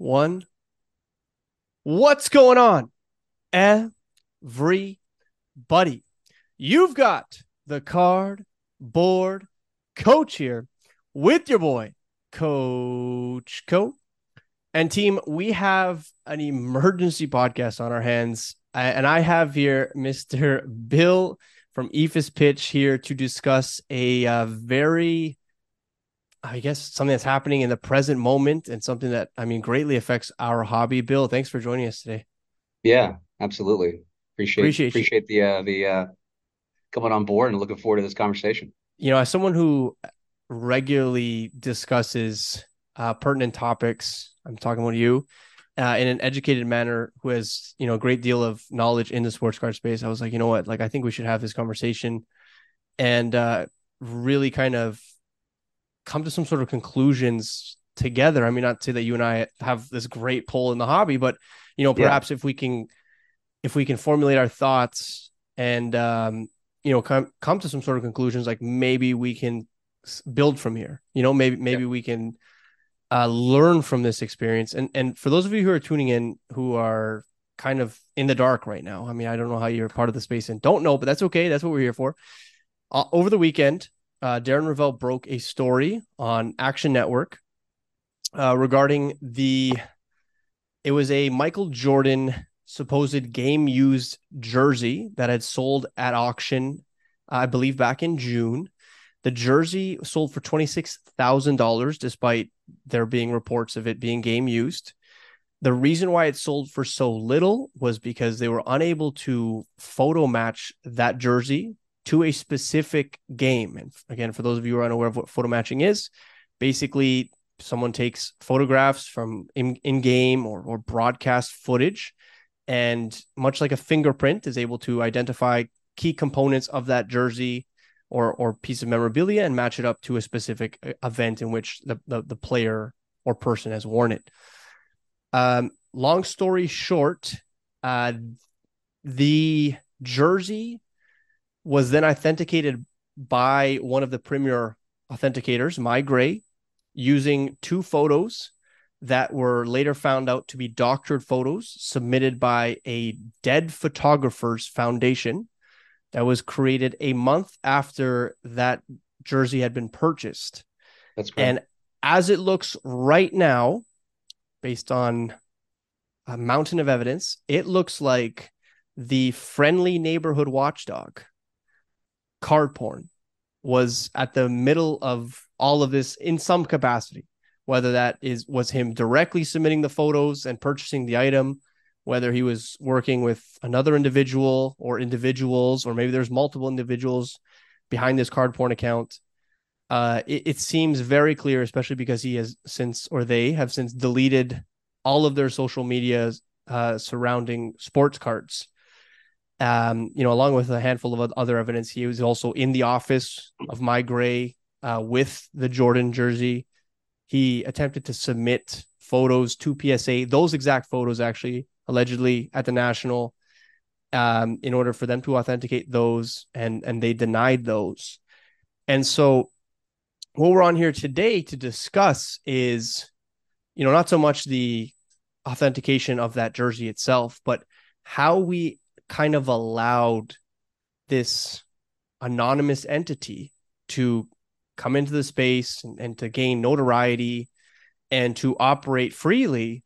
one. What's going on, everybody? You've got the card board coach here with your boy, Coach Koe. And team, we have an emergency podcast on our hands. And I have here Mr. Bill from Eephus Pitch here to discuss a uh, very I guess something that's happening in the present moment and something that I mean greatly affects our hobby. Bill, thanks for joining us today. Yeah, absolutely. Appreciate appreciate, appreciate the uh, the uh, coming on board and looking forward to this conversation. You know, as someone who regularly discusses uh, pertinent topics, I'm talking about you uh, in an educated manner, who has you know a great deal of knowledge in the sports card space. I was like, you know what, like I think we should have this conversation and uh, really kind of come to some sort of conclusions together. I mean, not to say that you and I have this great pull in the hobby, but you know, perhaps yeah. if we can, if we can formulate our thoughts and um, you know, come come to some sort of conclusions, like maybe we can build from here. You know, maybe maybe yeah. we can uh, learn from this experience. And and for those of you who are tuning in, who are kind of in the dark right now, I mean, I don't know how you're part of the space and don't know, but that's okay. That's what we're here for. Uh, over the weekend, uh, Darren Rovell broke a story on Action Network uh, regarding the. It was a Michael Jordan supposed game used jersey that had sold at auction, I believe, back in June. The jersey sold for twenty six thousand dollars, despite there being reports of it being game used. The reason why it sold for so little was because they were unable to photo match that jersey to a specific game. And again, for those of you who are unaware of what photo matching is, basically someone takes photographs from in, in game or, or broadcast footage and much like a fingerprint is able to identify key components of that jersey or or piece of memorabilia and match it up to a specific uh, event in which the, the, the player or person has worn it. Um, long story short, uh, the jersey was then authenticated by one of the premier authenticators, MeiGray, using two photos that were later found out to be doctored photos submitted by a dead photographers foundation that was created a month after that jersey had been purchased. That's great. And as it looks right now, based on a mountain of evidence, it looks like the friendly neighborhood watchdog card porn was at the middle of all of this in some capacity whether that is was him directly submitting the photos and purchasing the item whether he was working with another individual or individuals or maybe there's multiple individuals behind this card porn account. Uh, it, it seems very clear especially because he has since or they have since deleted all of their social media uh, surrounding sports cards um, you know, along with a handful of other evidence, he was also in the office of MeiGray uh, with the Jordan jersey. He attempted to submit photos to PSA, those exact photos actually allegedly at the national, um, in order for them to authenticate those, and and they denied those. And so, what we're on here today to discuss is, you know, not so much the authentication of that jersey itself, but how we kind of allowed this anonymous entity to come into the space and, and to gain notoriety and to operate freely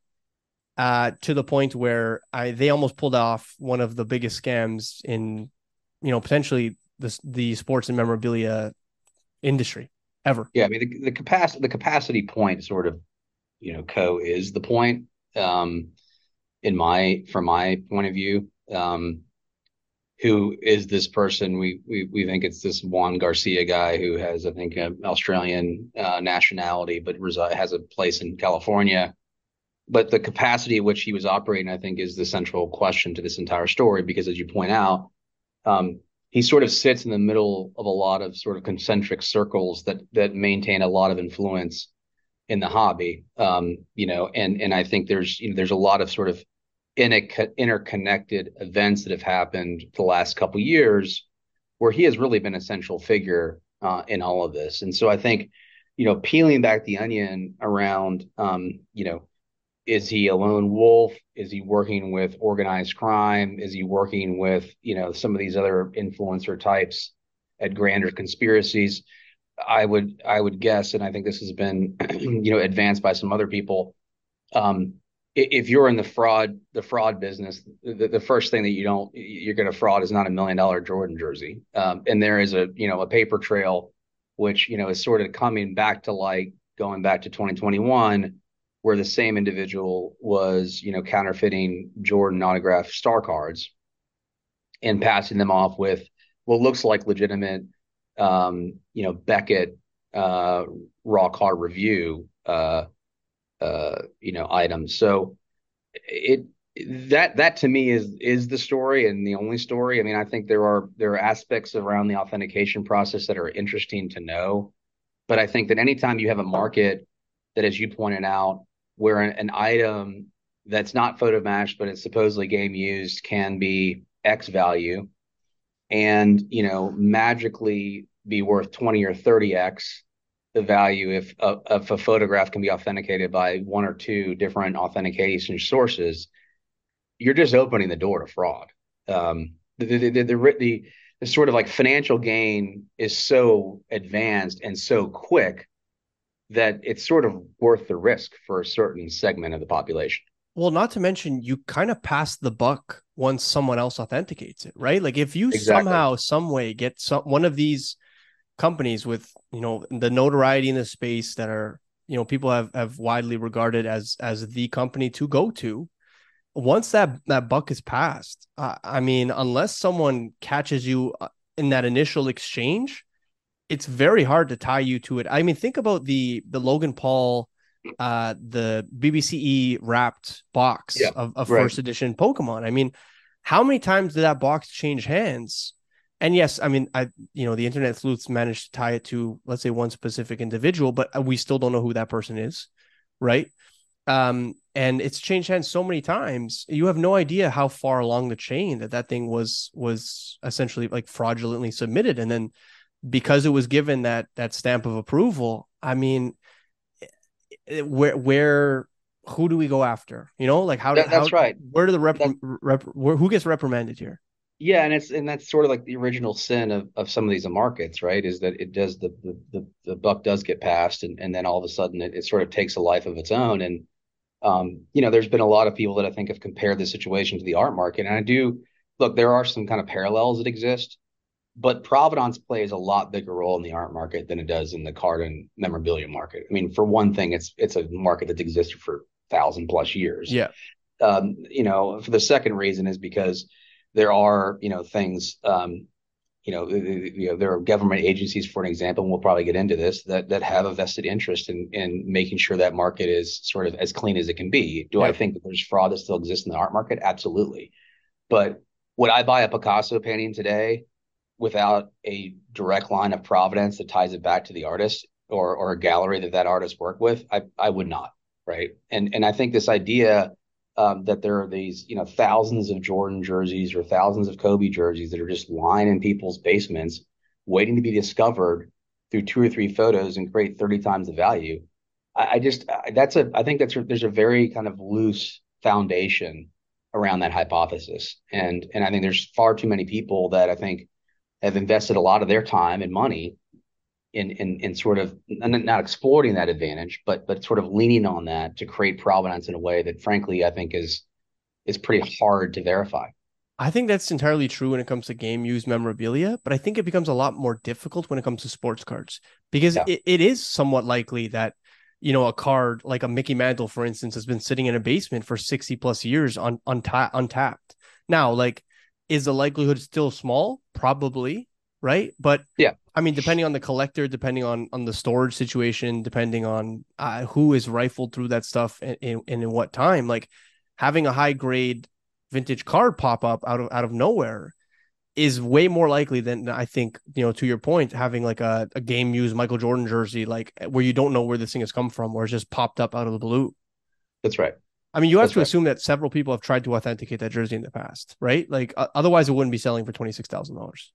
uh, to the point where I, they almost pulled off one of the biggest scams in, you know, potentially the, the sports and memorabilia industry ever. Yeah. I mean, the, the capacity, the capacity point sort of, you know, Koe is the point. Um, in my, from my point of view, um, who is this person? We we we think it's this Juan Garcia guy who has, I think, an Australian uh, nationality, but has a place in California. But the capacity at which he was operating, I think, is the central question to this entire story. Because as you point out, um, he sort of sits in the middle of a lot of sort of concentric circles that that maintain a lot of influence in the hobby. Um, you know, and and I think there's you know there's a lot of sort of in a interconnected events that have happened the last couple years where he has really been a central figure uh, in all of this and so i think you know peeling back the onion around um, you know is he a lone wolf? Is he working with organized crime? Is he working with, you know, some of these other influencer types at grander conspiracies? I would I would guess, and I think this has been, you know, advanced by some other people. Um, if you're in the fraud the fraud business, the, the first thing that you don't you're going to fraud is not a million dollar Jordan jersey, um, and there is a you know a paper trail, which you know is sort of coming back to like going back to 2021 where the same individual was, you know, counterfeiting Jordan autograph star cards and passing them off with what looks like legitimate, um, you know, Beckett uh, raw card review, uh, uh, you know, items. So it that that to me is is the story and the only story. I mean, I think there are there are aspects around the authentication process that are interesting to know, but I think that anytime you have a market that, as you pointed out, where an, an item that's not photo matched, but it's supposedly game used can be X value and, you know, magically be worth 20 or 30X the value if, if a photograph can be authenticated by one or two different authentication sources, you're just opening the door to fraud. Um, the, the, the, the, the, the sort of like financial gain is so advanced and so quick that it's sort of worth the risk for a certain segment of the population. Well, not to mention you kind of pass the buck once someone else authenticates it, right? Like if you exactly. somehow, some way get some one of these companies with you know the notoriety in the space that are you know people have have widely regarded as as the company to go to once that that buck is passed uh, i mean unless someone catches you uh, in that initial exchange it's very hard to tie you to it. I mean, think about the the Logan Paul, uh, the BBCE wrapped box yeah, of, of right. first edition Pokemon. I mean, how many times did that box change hands? And yes, I mean, I you know the internet sleuths managed to tie it to let's say one specific individual, but uh, we still don't know who that person is, right? Um, and it's changed hands so many times. You have no idea how far along the chain that that thing was was essentially like fraudulently submitted, and then because it was given that that stamp of approval i mean where where who do we go after you know like how, that, that's right where do the rep, rep where, who gets reprimanded here yeah and it's and that's sort of like the original sin of, of some of these markets right is that it does the the, the, the buck does get passed and, and then all of a sudden it, it sort of takes a life of its own and um, you know there's been a lot of people that i think have compared the situation to the art market and i do look there are some kind of parallels that exist but provenance plays a lot bigger role in the art market than it does in the card and memorabilia market. I mean, for one thing, it's it's a market that's existed for thousand plus years. Yeah. Um, you know, for the second reason is because there are you know things. Um, you know, you know, there are government agencies, for an example, and we'll probably get into this, that that have a vested interest in in making sure that market is sort of as clean as it can be. Do yeah. I think that there's fraud that still exists in the art market? Absolutely. But would I buy a Picasso painting today without a direct line of providence that ties it back to the artist or or a gallery that that artist worked with, I I would not, right? And and I think this idea um, that there are these you know thousands of Jordan jerseys or thousands of Kobe jerseys that are just lying in people's basements, waiting to be discovered through two or three photos and create thirty times the value. I, I just I, that's a I think that's there's a very kind of loose foundation around that hypothesis, and and I think there's far too many people that I think have invested a lot of their time and money in in in sort of not exploiting that advantage, but but sort of leaning on that to create provenance in a way that, frankly, I think is is pretty hard to verify. I think that's entirely true when it comes to game used memorabilia, but I think it becomes a lot more difficult when it comes to sports cards because yeah. it, it is somewhat likely that you know a card like a Mickey Mantle, for instance, has been sitting in a basement for sixty plus years on unta- untapped. Now, like is the likelihood still small? Probably, right? But yeah, I mean, depending on the collector, depending on on the storage situation, depending on uh, who is rifled through that stuff and, and, and in what time, like having a high grade vintage card pop up out of out of nowhere is way more likely than I think, you know, to your point, having like a, a game used Michael Jordan jersey, like where you don't know where this thing has come from, where it's just popped up out of the blue. That's right. I mean, you have That's to right. assume that several people have tried to authenticate that jersey in the past, right? Like, uh, otherwise, it wouldn't be selling for twenty six thousand dollars.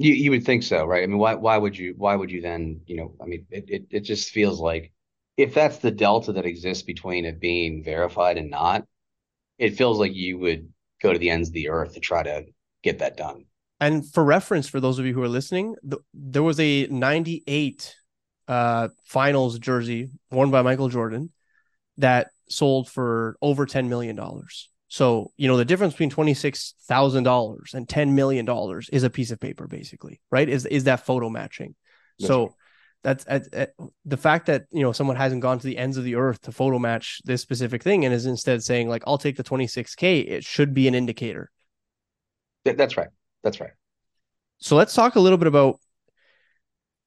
You you would think so, right? I mean, why why would you why would you then? You know, I mean, it it, it just feels like if that's the delta that exists between it being verified and not, it feels like you would go to the ends of the earth to try to get that done. And for reference, for those of you who are listening, the, there was a 98 uh, finals jersey worn by Michael Jordan that sold for over $10 million. So, you know, the difference between $26,000 and $10 million is a piece of paper, basically, right? Is, is that photo matching. That's so right. that's, that's, that's the fact that, you know, someone hasn't gone to the ends of the earth to photo match this specific thing and is instead saying, like, I'll take the 26K, it should be an indicator. That's right. That's right. So let's talk a little bit about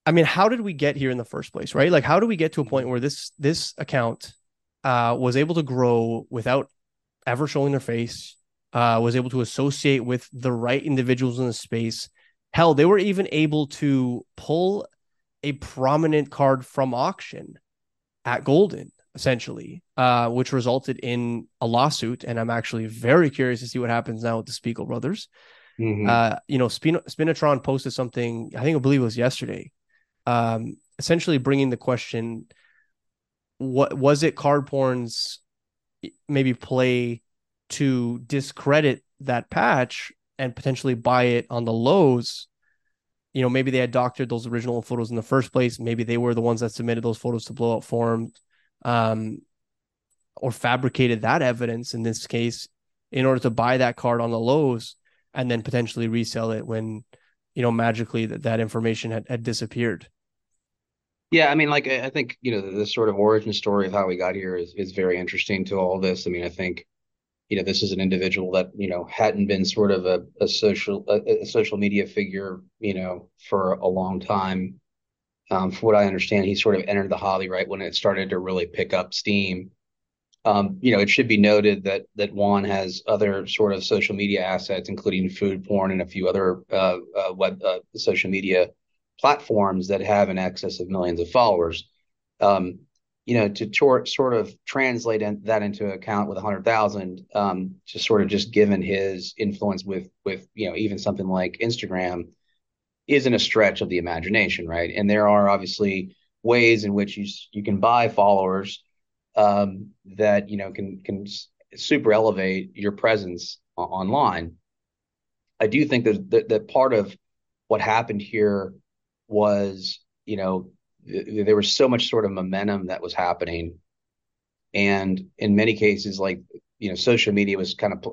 I mean, how did we get here in the first place, right? Like how do we get to a point where this this account uh was able to grow without ever showing their face, uh was able to associate with the right individuals in the space. Hell, they were even able to pull a prominent card from auction at Goldin, essentially, uh, which resulted in a lawsuit. And I'm actually very curious to see what happens now with the Spiegel brothers. Mm-hmm. Uh, you know, Spin- Spinatron posted something, I think I believe it was yesterday, um, essentially bringing the question what was it card porn's maybe play to discredit that patch and potentially buy it on the lows. You know maybe they had doctored those original photos in the first place. Maybe they were the ones that submitted those photos to blowout forum um, or fabricated that evidence in this case in order to buy that card on the lows and then potentially resell it when you know magically that, that information had, had disappeared yeah i mean like i think you know the, the sort of origin story of how we got here is, is very interesting to all this i mean i think you know this is an individual that you know hadn't been sort of a, a social a, a social media figure you know for a long time um, from what I understand, he sort of entered the hobby right when it started to really pick up steam. Um, you know, it should be noted that that Juan has other sort of social media assets, including food porn and a few other uh, uh, web uh, social media platforms that have in excess of millions of followers. Um, you know, to tor- sort of translate in, that into an account with a hundred thousand, um, just sort of just given his influence with with you know even something like Instagram isn't a stretch of the imagination, right? And there are obviously ways in which you you can buy followers um, that you know can can super elevate your presence online. I do think that, that that part of what happened here was you know th- there was so much sort of momentum that was happening, and in many cases, like you know, social media was kind of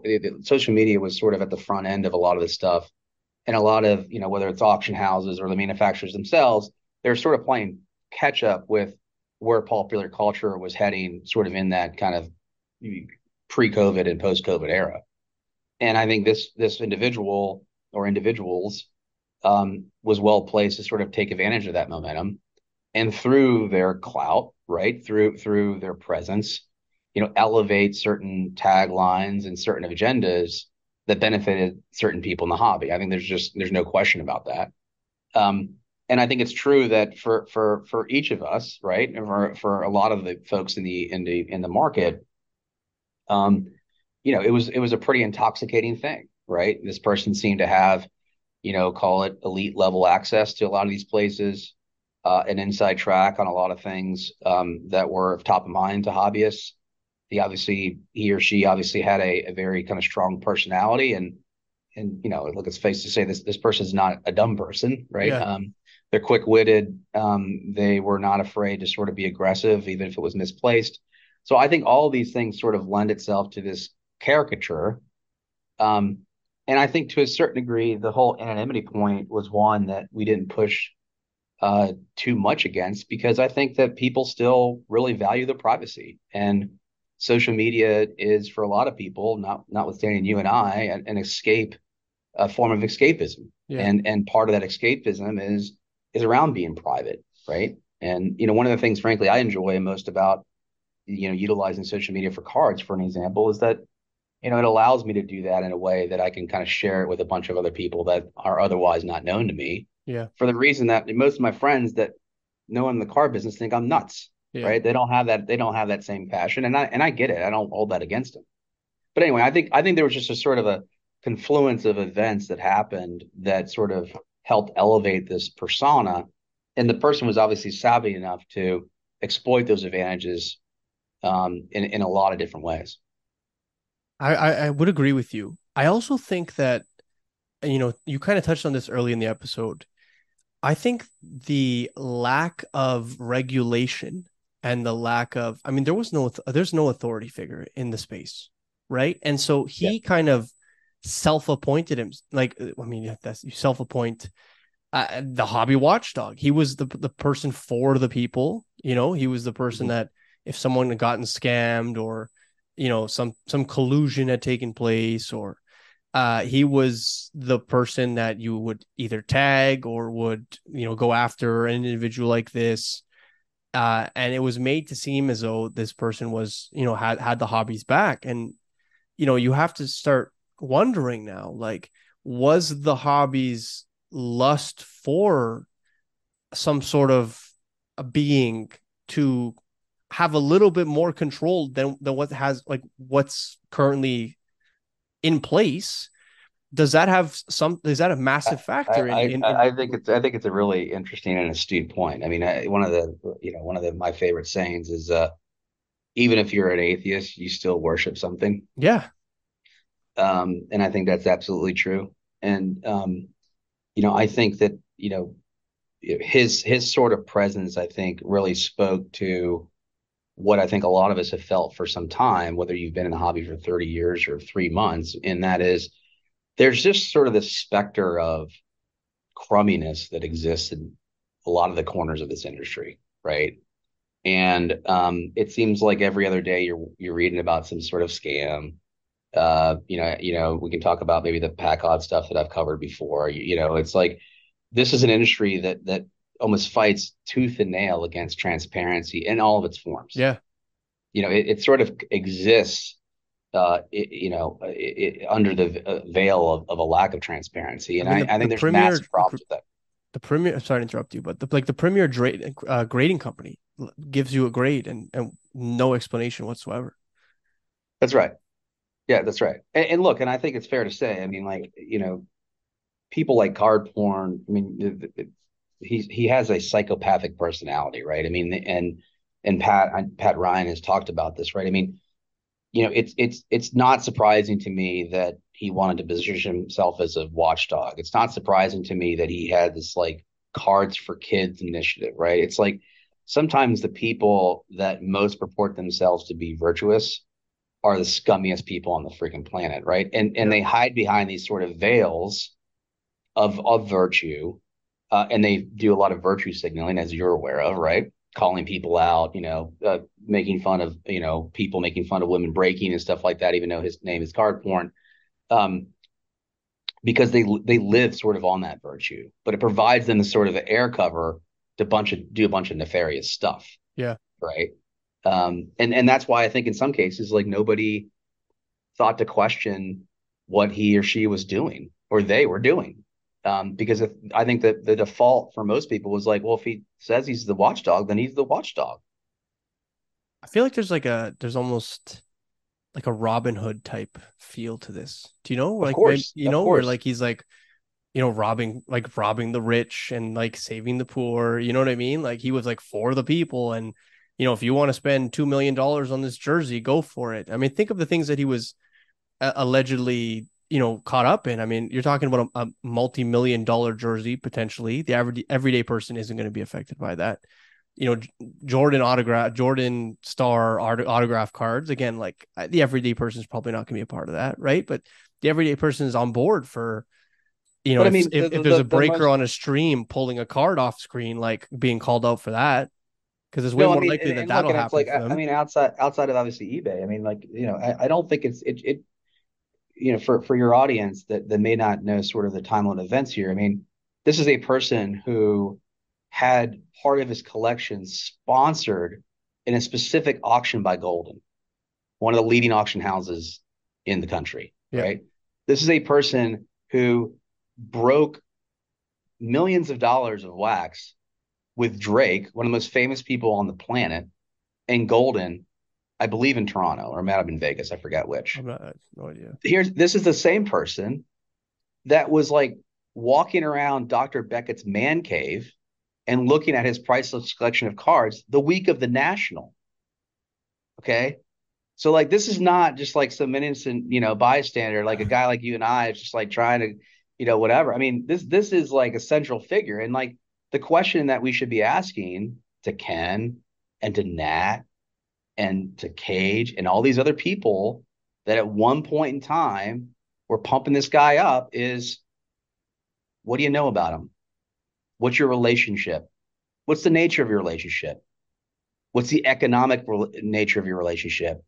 social media was sort of at the front end of a lot of this stuff. And a lot of you know whether it's auction houses or the manufacturers themselves they're sort of playing catch up with where popular culture was heading sort of in that kind of pre-covid and post-covid era. And i think this this individual or individuals um, was well placed to sort of take advantage of that momentum and through their clout right through through their presence you know elevate certain taglines and certain agendas that benefited certain people in the hobby. I think there's just there's no question about that. Um, and I think it's true that for for for each of us, right, and for for a lot of the folks in the in the in the market, um, you know, it was it was a pretty intoxicating thing, right? This person seemed to have, you know, call it elite level access to a lot of these places, uh, an inside track on a lot of things um, that were of top of mind to hobbyists. He obviously he or she obviously had a, a very kind of strong personality and and you know look it's face to say this this person's not a dumb person right? Yeah. um, they're quick-witted um, they were not afraid to sort of be aggressive even if it was misplaced. So i think all these things sort of lend itself to this caricature um, and i think to a certain degree the whole anonymity point was one that we didn't push uh, too much against because i think that people still really value the privacy and social media is for a lot of people, not notwithstanding you and I, an, an escape, a form of escapism. Yeah. And and part of that escapism is is around being private, right? And you know, one of the things, frankly, I enjoy most about you know utilizing social media for cards, for an example, is that you know it allows me to do that in a way that I can kind of share it with a bunch of other people that are otherwise not known to me. Yeah. For the reason that most of my friends that know in the car business think I'm nuts yeah. right? They don't have that. They don't have that same passion, and I and I get it. I don't hold that against them. But anyway, I think I think there was just a sort of a confluence of events that happened that sort of helped elevate this persona, and the person was obviously savvy enough to exploit those advantages um, in in a lot of different ways. I, I, I would agree with you. I also think that you know you kind of touched on this early in the episode. I think the lack of regulation and the lack of I mean there was no there's no authority figure in the space, right? And so he yeah. kind of self-appointed him like I mean that's you self-appoint uh, the hobby watchdog. He was the the person for the people, you know, he was the person mm-hmm. that if someone had gotten scammed or you know some some collusion had taken place or uh, he was the person that you would either tag or would you know go after an individual like this. Uh, and it was made to seem as though this person was you know had had the hobbies back. And you know you have to start wondering now like was the hobbies lust for some sort of a being to have a little bit more control than than what has like what's currently in place does that have some is that a massive factor I, in, in, in, I, think it's i think it's a really interesting and astute point. I mean I, one of the you know one of the my favorite sayings is uh even if you're an atheist you still worship something. Yeah. Um and i think that's absolutely true. And um you know i think that you know his his sort of presence i think really spoke to what I think a lot of us have felt for some time, whether you've been in the hobby for 30 years or three months, and that is there's just sort of this specter of crumminess that exists in a lot of the corners of this industry, right? And um, it seems like every other day you're you're reading about some sort of scam. Uh, you know, you know, we can talk about maybe the pack odd stuff that I've covered before. You, you know, it's like this is an industry that that almost fights tooth and nail against transparency in all of its forms. Yeah. You know, it, it sort of exists, uh, it, you know, it, under the uh, veil of, of a lack of transparency. And I, mean, the, I, I think the there's premier, massive problems with that. The premier, sorry to interrupt you, but the, like the premier dra- uh, grading company gives you a grade and, and no explanation whatsoever. That's right. Yeah, that's right. And, and look, and I think it's fair to say, I mean, like, you know, people like card porn. I mean, he he has a psychopathic personality, right? I mean, and and Pat Pat Ryan has talked about this, right? I mean, you know, it's it's it's not surprising to me that he wanted to position himself as a watchdog. It's not surprising to me that he had this like cards for kids initiative, right? It's like sometimes the people that most purport themselves to be virtuous are the scummiest people on the freaking planet, right? And and they hide behind these sort of veils of of virtue uh, and they do a lot of virtue signaling, as you're aware of, right? Calling people out, you know, uh, making fun of, you know, people making fun of women breaking and stuff like that, even though his name is card porn, um, because they they live sort of on that virtue, but it provides them the sort of air cover to bunch of do a bunch of nefarious stuff. Yeah. Right. Um, and and that's why I think in some cases, like nobody thought to question what he or she was doing or they were doing um, because if, I think that the default for most people was like, well, if he says he's the watchdog, then he's the watchdog. I feel like there's like a there's almost like a Robin Hood type feel to this. Do you know? Like course, you know, where like he's like, you know, robbing like robbing the rich and like saving the poor. You know what I mean? Like he was like for the people, and you know, if you want to spend two million dollars on this jersey, go for it. I mean, think of the things that he was uh, allegedly you know caught up in. I mean, you're talking about a, a multi-million dollar jersey potentially. The average everyday person isn't going to be affected by that. You know, Jordan autograph, Jordan star autograph cards. Again, like the everyday person is probably not going to be a part of that, right? But the everyday person is on board for you know, if, I mean, if, the, if, there's the, a breaker most... on a stream pulling a card off screen, like being called out for that, because it's way no, more I mean, likely that that'll happen. Like, I mean, outside outside of obviously eBay, I mean, like you know, I, I don't think it's it, it you know, for for your audience that that may not know sort of the timeline events here, I mean, this is a person who had part of his collection sponsored in a specific auction by Goldin, one of the leading auction houses in the country. Yeah. Right. This is a person who broke millions of dollars of wax with Drake, one of the most famous people on the planet, and Goldin I believe in Toronto or might have been Vegas. I forget which. I'm not, no idea. Here's this is the same person that was like walking around Dr. Beckett's man cave and looking at his priceless collection of cards the week of the national. Okay. So like this is not just like some innocent, you know, bystander, like a guy like you and I is just like trying to, you know, whatever. I mean, this this is like a central figure. And like the question that we should be asking to Ken and to Nat and to Cage and all these other people that at one point in time were pumping this guy up is what do you know about him? What's your relationship? What's the nature of your relationship? What's the economic re- nature of your relationship?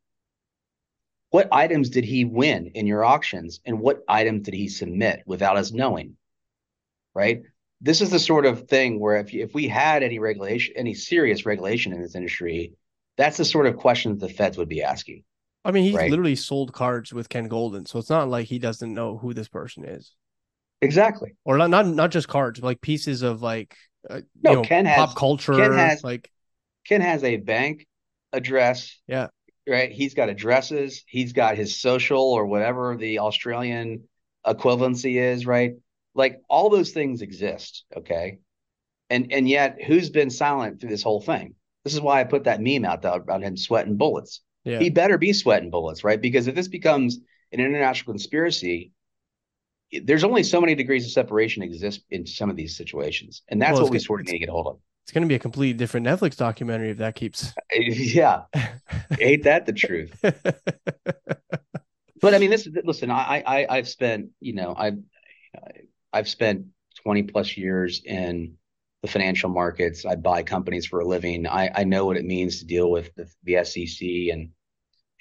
What items did he win in your auctions and what items did he submit without us knowing? Right? This is the sort of thing where if if we had any regulation, any serious regulation in this industry, that's the sort of questions the feds would be asking. I mean, he's right? literally sold cards with Ken Goldin, so it's not like he doesn't know who this person is. Exactly. Or not not not just cards, like pieces of like uh, no, you know, Ken has, pop culture. Ken has like Ken has a bank address. Yeah. Right. He's got addresses. He's got his social or whatever the Australian equivalency is. Right. Like all those things exist. Okay. And and yet, who's been silent through this whole thing? This is why I put that meme out there about him sweating bullets. Yeah. He better be sweating bullets, right? Because if this becomes an international conspiracy, there's only so many degrees of separation exist in some of these situations, and that's well, what we sort of need to get a hold of. It's going to be a completely different Netflix documentary if that keeps. Yeah, ain't that the truth? but I mean, this. Listen, I, I, I've spent, you know, I've, I've spent 20 plus years in the financial markets. I buy companies for a living. I, I know what it means to deal with the, the SEC and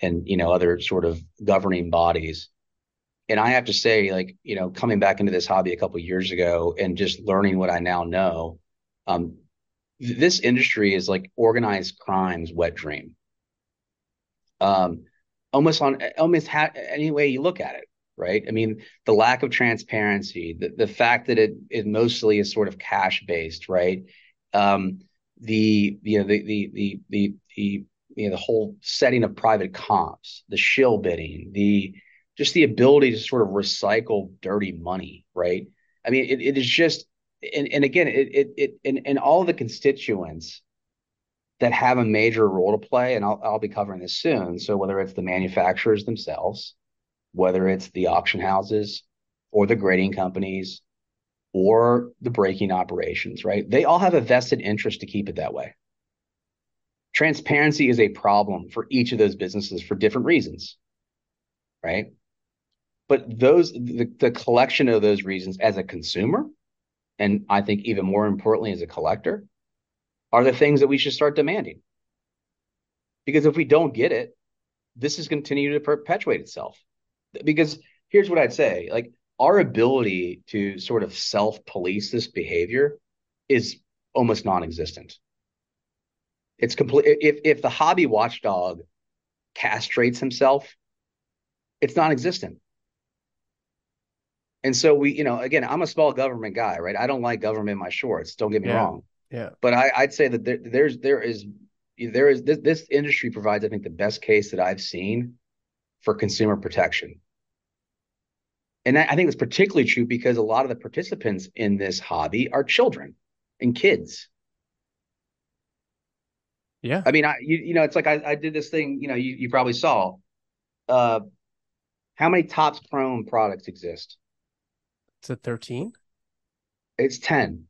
and you know other sort of governing bodies. And I have to say, like you know, coming back into this hobby a couple years ago and just learning what I now know, um, this industry is like organized crime's wet dream. Um, almost on almost ha- any way you look at it right? I mean, the lack of transparency, the, the fact that it it mostly is sort of cash based, right? Um, the you know the the the the the you know the whole setting of private comps, the shill bidding, the just the ability to sort of recycle dirty money, right? I mean, it, it is just and, and again, it it it and, and all the constituents that have a major role to play, and I'll I'll be covering this soon. So whether it's the manufacturers themselves, whether it's the auction houses or the grading companies or the breaking operations, right? They all have a vested interest to keep it that way. Transparency is a problem for each of those businesses for different reasons, right? But those, the, the collection of those reasons as a consumer, and I think even more importantly as a collector, are the things that we should start demanding. Because if we don't get it, this is continue to perpetuate itself because here's what I'd say like our ability to sort of self police this behavior is almost non existent. It's complete. If, if the hobby watchdog castrates himself, it's non existent. And so we, you know, again, I'm a small government guy, right? I don't like government in my shorts. Don't get me yeah. wrong. Yeah. But I, would say that there, there's there is there is this, this industry provides, I think, the best case that I've seen for consumer protection. And I think it's particularly true because a lot of the participants in this hobby are children and kids. Yeah. I mean, I you, you know, it's like I, I did this thing, you know, you, you probably saw. Uh how many Topps Chrome products exist? It's a 13. It's 10.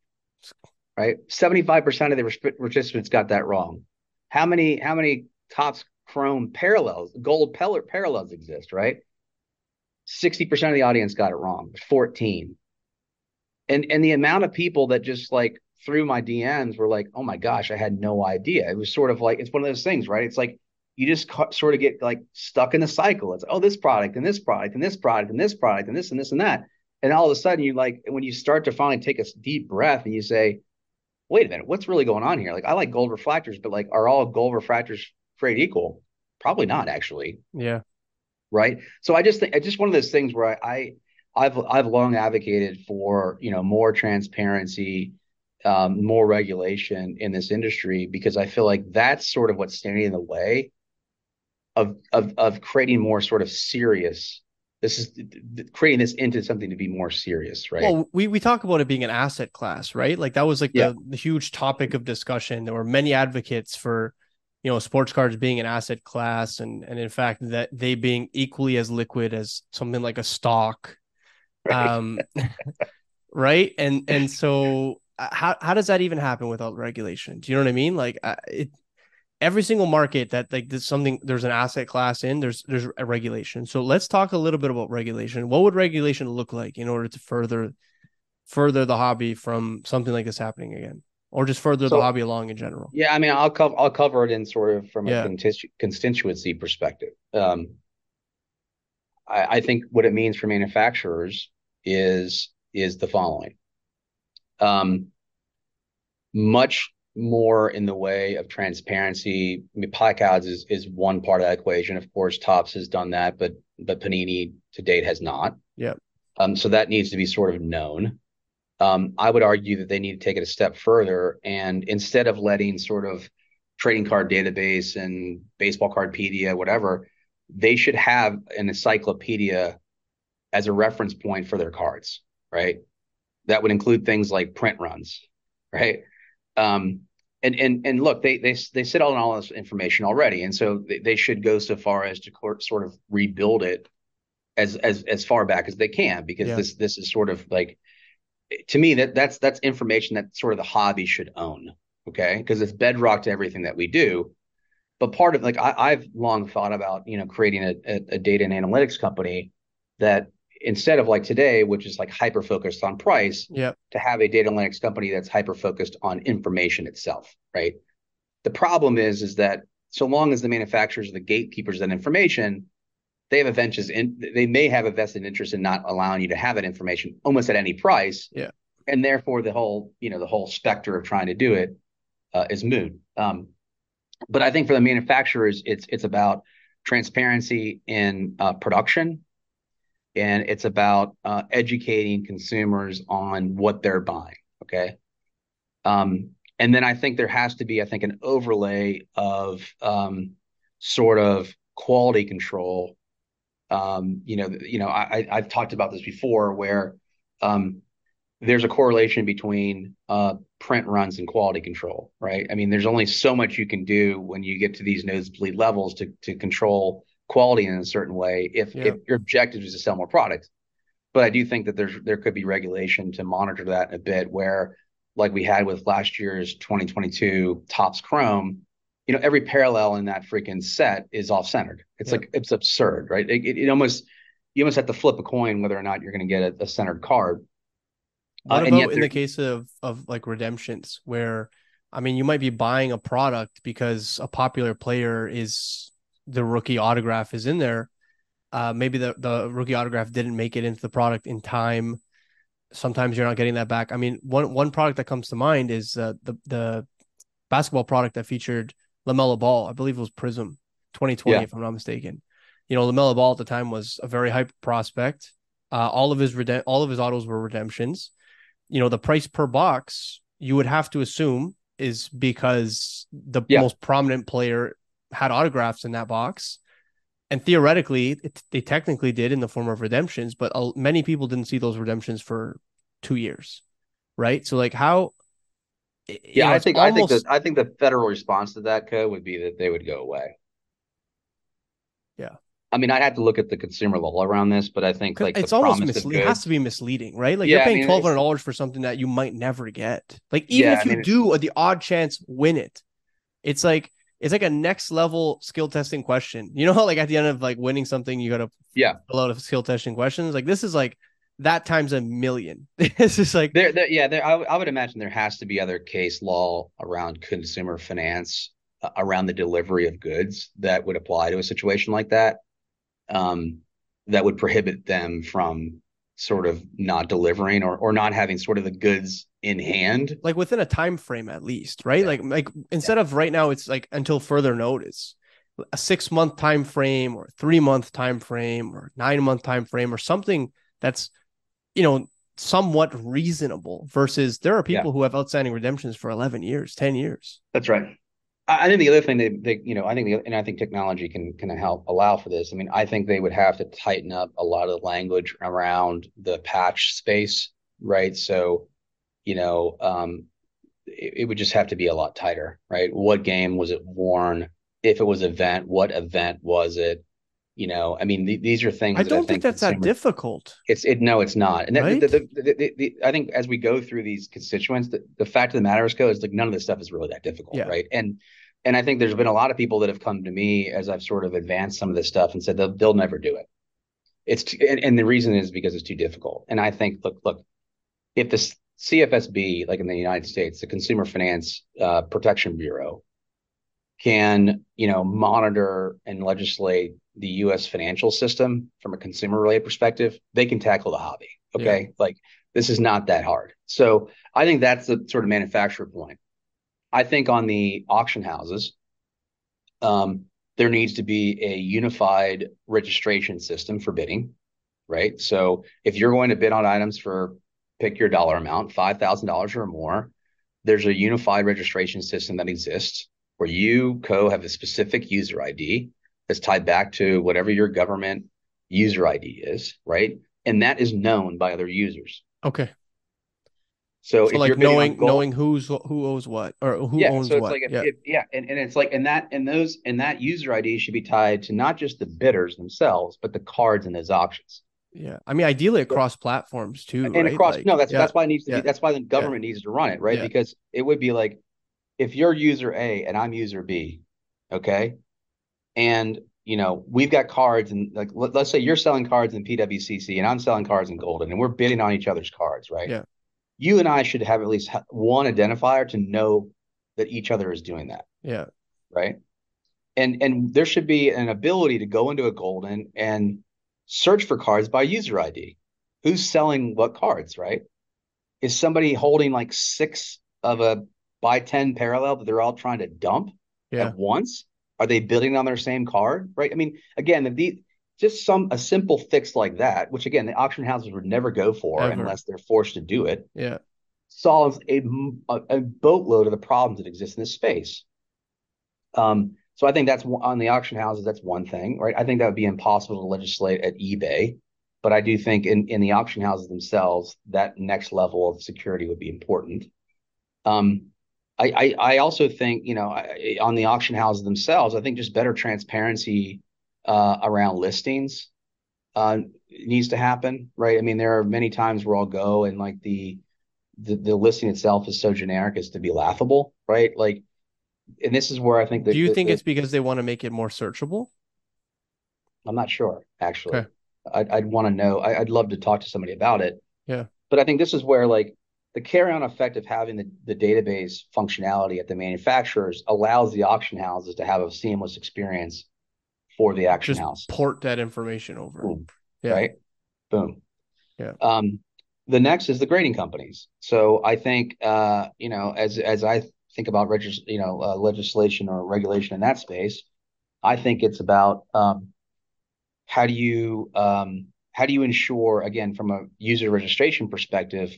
Right? 75% of the participants got that wrong. How many how many Topps Chrome parallels, gold parallels exist, right? 60% of the audience got it wrong, 14. And and the amount of people that just like through my DMs were like, "Oh my gosh, I had no idea." It was sort of like it's one of those things, right? It's like you just ca- sort of get like stuck in the cycle. It's oh, this product and this product and this product and this product and this and this and that. And all of a sudden you like when you start to finally take a deep breath and you say, "Wait a minute, what's really going on here?" Like I like gold refractors, but like are all gold refractors created equal? Probably not actually. Yeah right? So I just think it's just one of those things where I, I have I've long advocated for you know more transparency, um, more regulation in this industry because I feel like that's sort of what's standing in the way of of of creating more sort of serious this is creating this into something to be more serious, right? Well, we we talk about it being an asset class, right? Like that was like yeah. the, the huge topic of discussion. There were many advocates for, you know, sports cards being an asset class, and and in fact that they being equally as liquid as something like a stock, right. um, right? And and so uh, how how does that even happen without regulation? Do you know what I mean? Like uh, it every single market that like there's something there's an asset class in there's there's a regulation so let's talk a little bit about regulation what would regulation look like in order to further further the hobby from something like this happening again or just further so, the hobby along in general yeah i mean i'll cover i'll cover it in sort of from yeah. a constitu- constituency perspective um I, I think what it means for manufacturers is is the following um much more in the way of transparency. I mean, Podcasts is is one part of that equation. Of course, Topps has done that, but but Panini to date has not. Yeah. Um. So that needs to be sort of known. Um. I would argue that they need to take it a step further, and instead of letting sort of trading card database and baseball cardpedia, whatever, they should have an encyclopedia as a reference point for their cards, right? That would include things like print runs, right? Um, and and and look, they they they sit on all this information already, and so they, they should go so far as to sort of rebuild it as as as far back as they can, because yeah. this this is sort of like to me that that's that's information that sort of the hobby should own, okay? Because it's bedrock to everything that we do. But part of like I, have long thought about you know creating a, a, a data and analytics company that instead of like today, which is like hyper focused on price, yep. to have a data analytics company that's hyper focused on information itself, right? The problem is, is that so long as the manufacturers are the gatekeepers of that information, they have a ventures in they may have a vested interest in not allowing you to have that information almost at any price. Yeah. And therefore the whole, you know, the whole specter of trying to do it uh, is moot. Um, but I think for the manufacturers, it's it's about transparency in uh, production and it's about uh, educating consumers on what they're buying. Okay. Um, and then I think there has to be, I think, an overlay of um, sort of quality control. Um, you know, you know, I, I've talked about this before, where um, there's a correlation between uh, print runs and quality control, right? I mean, there's only so much you can do when you get to these nosebleed levels to to control quality in a certain way if yeah. if your objective is to sell more products. But I do think that there's there could be regulation to monitor that a bit where like we had with last year's 2022 Topps Chrome, you know, every parallel in that freaking set is off centered. It's yeah. like it's absurd, right? It, it, it, almost you almost have to flip a coin whether or not you're going to get a, a, centered card. What uh, about in the case of of like redemptions where I mean, you might be buying a product because a popular player is the rookie autograph is in there. Uh, maybe the, the rookie autograph didn't make it into the product in time. Sometimes you're not getting that back. I mean, one one product that comes to mind is uh, the the basketball product that featured Lamelo Ball. I believe it was Prizm 2020, yeah. if I'm not mistaken. You know, Lamelo Ball at the time was a very hype prospect. Uh, all of his rede- all of his autos were redemptions. You know, the price per box you would have to assume is because the yeah. most prominent player had autographs in that box. And theoretically, it, they technically did in the form of redemptions, but uh, many people didn't see those redemptions for two years, right? So, like, how? Yeah, know, I think almost... I think that I think the federal response to that code would be that they would go away. Yeah, I mean, I'd have to look at the consumer law around this, but I think like it's almost misleading. It has to be misleading, right? Like yeah, you're paying I mean, twelve hundred dollars for something that you might never get. Like even yeah, if you I mean, do, the odd chance win it, it's like it's like a next level skill testing question. You know how like at the end of like winning something, you gotta yeah a lot of skill testing questions. Like this is like that times a million. it's just like there, there yeah. There, I, I would imagine there has to be other case law around consumer finance uh, around the delivery of goods that would apply to a situation like that. Um, that would prohibit them from sort of not delivering or or not having sort of the goods in hand like within a time frame at least right yeah. like like instead yeah. of right now it's like until further notice a six month time frame or three month time frame or nine month time frame or something that's you know somewhat reasonable versus there are people yeah. who have outstanding redemptions for 11 years 10 years that's right I think the other thing they, they you know, I think the, and I think technology can can help allow for this. I mean, I think they would have to tighten up a lot of language around the patch space, right? So, you know, um, it, it would just have to be a lot tighter, right? What game was it worn? If it was event, what event was it? You know, I mean, th- these are things. I don't I think, think that's that difficult. It's it. No, it's not. And right? the, the, the, I think as we go through these constituents, the, fact of the matter is, Koe, is like none of this stuff is really that difficult, yeah. right? And and I think there's been a lot of people that have come to me as I've sort of advanced some of this stuff and said they'll, they'll never do it. It's too, and, and the reason is because it's too difficult. And I think, look, look, if the CFSB, like in the United States, the Consumer Finance uh, Protection Bureau, can you know monitor and legislate the U.S. financial system from a consumer related perspective, they can tackle the hobby. Okay, yeah. like this is not that hard. So I think that's the sort of manufacturer point. I think on the auction houses, um, there needs to be a unified registration system for bidding, right? So if you're going to bid on items for pick your dollar amount, five thousand dollars or more, there's a unified registration system that exists where you co have a specific user ID that's tied back to whatever your government user ID is, right? And that is known by other users. Okay. So, so like knowing gold, knowing who's who owes what or who yeah, owns so it's what. Like if, yeah, if, yeah, and, and it's like and that and those and that user ID should be tied to not just the bidders themselves, but the cards in those options. Yeah, I mean, ideally across platforms too, and right? across like, no, that's yeah, that's why it needs to yeah, be. That's why the government needs to run it, right? Because it would be like if you're user A and I'm user B, okay, and you know we've got cards and like let, us say you're selling cards in PWCC and I'm selling cards in Goldin and we're bidding on each other's cards, right? Yeah you and I should have at least one identifier to know that each other is doing that. Yeah. Right. And and there should be an ability to go into a Goldin and search for cards by user ID. Who's selling what cards, right? Is somebody holding like six of a buy 10 parallel that they're all trying to dump yeah. at once? Are they building on their same card? Right. I mean, again, the just some a simple fix like that, which again the auction houses would never go for Ever. unless they're forced to do it. Yeah, solves a, a boatload of the problems that exist in this space. Um, so I think that's on the auction houses. That's one thing, right? I think that would be impossible to legislate at eBay, but I do think in in the auction houses themselves, that next level of security would be important. Um, I, I, I also think you know on the auction houses themselves, I think just better transparency uh, around listings uh, needs to happen, right? I mean, there are many times where I'll go and like the, the the listing itself is so generic as to be laughable, right? Like, and this is where I think. Do you the, think the, it's because they want to make it more searchable? I'm not sure, actually. Okay. I'd, I'd want to know. I, would love to talk to somebody about it. Yeah. But I think this is where like the carry-on effect of having the, the database functionality at the manufacturers allows the auction houses to have a seamless experience for the action Just house. Port that information over. Boom. Yeah. Right. Boom. Yeah. Um, the next is the grading companies. So I think, uh, you know, as as I think about regis- you know, uh, legislation or regulation in that space, I think it's about um, how do you um, how do you ensure again from a user registration perspective,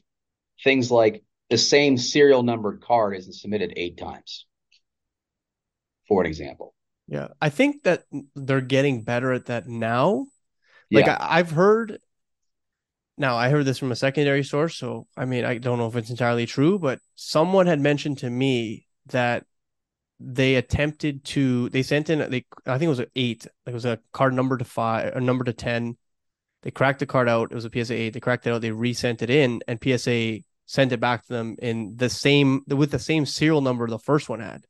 things like the same serial numbered card isn't submitted eight times, for an example. Yeah, I think that they're getting better at that now. Like yeah. I, I've heard. Now I heard this from a secondary source, so I mean I don't know if it's entirely true, but someone had mentioned to me that they attempted to they sent in they I think it was an eight, like it was a card number to five, a number to ten. They cracked the card out. It was a PSA eight. They cracked it out. They resent it in, and PSA sent it back to them in the same with the same serial number the first one had.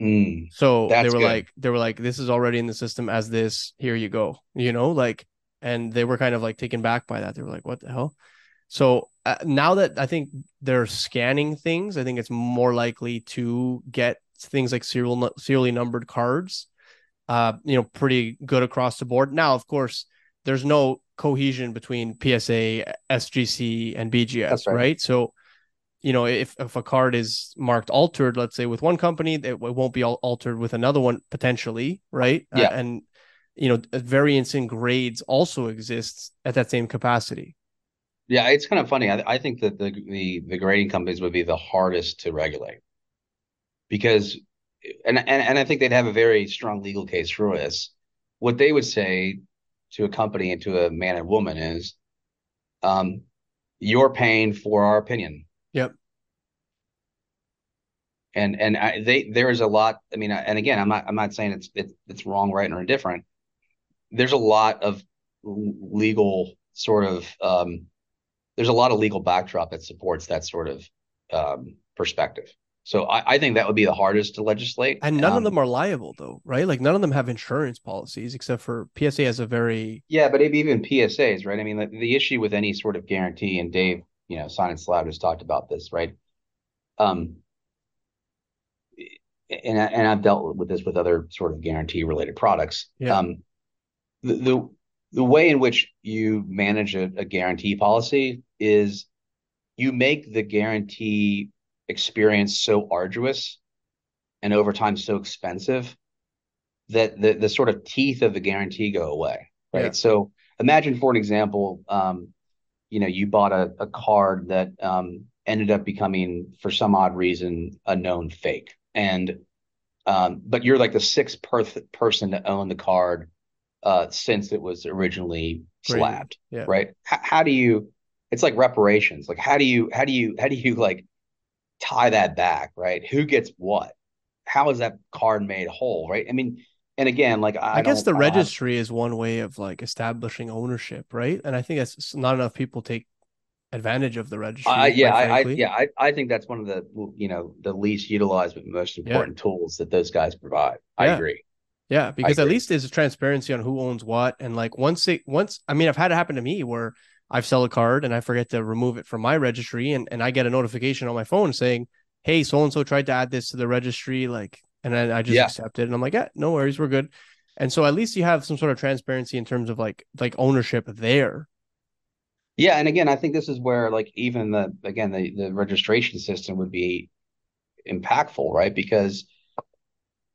Mm, so they were good. like, they were like, this is already in the system as this. Here you go. You know, like, and they were kind of like taken back by that. They were like, what the hell? So uh, now that I think they're scanning things, I think it's more likely to get things like serial serially numbered cards. Uh, you know, pretty good across the board. Now, of course, there's no cohesion between PSA, SGC, and BGS, right. right? So you know if if a card is marked altered let's say with one company it, won't be altered with another one potentially right yeah uh, and you know variance in grades also exists at that same capacity yeah it's kind of funny i, I think that the, the the grading companies would be the hardest to regulate because and and and I think they'd have a very strong legal case for this. What they would say to a company and to a man and woman is, um, you're paying for our opinion. Yep. And and I, they there is a lot. I mean, and again, I'm not I'm not saying it's it's it's wrong, right, or indifferent. There's a lot of legal sort of um, there's a lot of legal backdrop that supports that sort of um, perspective. So I, I, think that would be the hardest to legislate. And none um, of them are liable though, right? Like none of them have insurance policies except for PSA has a very Yeah, but even PSAs, right? I mean, the, the issue with any sort of guarantee, and Dave, you know, Silent Slab has talked about this, right? Um, and and I've dealt with this with other sort of guarantee related products. Yeah. Um, the, the the way in which you manage a, a guarantee policy is you make the guarantee experience so arduous and over time so expensive that the, the sort of teeth of the guarantee go away right? Yeah. so imagine for an example um, you know you bought a, a card that um, ended up becoming for some odd reason a known fake. And um, but you're like the sixth per- person to own the card uh, since it was originally slabbed yeah. right? H- how do you it's like reparations. Like how do you how do you how do you like tie that back, right? Who gets what? How is that card made whole, right? I mean, and again, like I, I guess the registry have... is one way of like establishing ownership, right? And I think that's not enough people take advantage of the registry. Uh, yeah, I, I, yeah, I, I think that's one of the you know the least utilized but most important yeah. tools that those guys provide. Yeah. I agree. Yeah, because at least there's a transparency on who owns what, and like once it once I mean I've had it happen to me where I've sell a card and I forget to remove it from my registry and, and I get a notification on my phone saying, Hey, so and so tried to add this to the registry, like and then I just yeah. accept it and I'm like, yeah, no worries, we're good. And so at least you have some sort of transparency in terms of like like ownership there. Yeah, and again, I think this is where like even the again the the registration system would be impactful, right? Because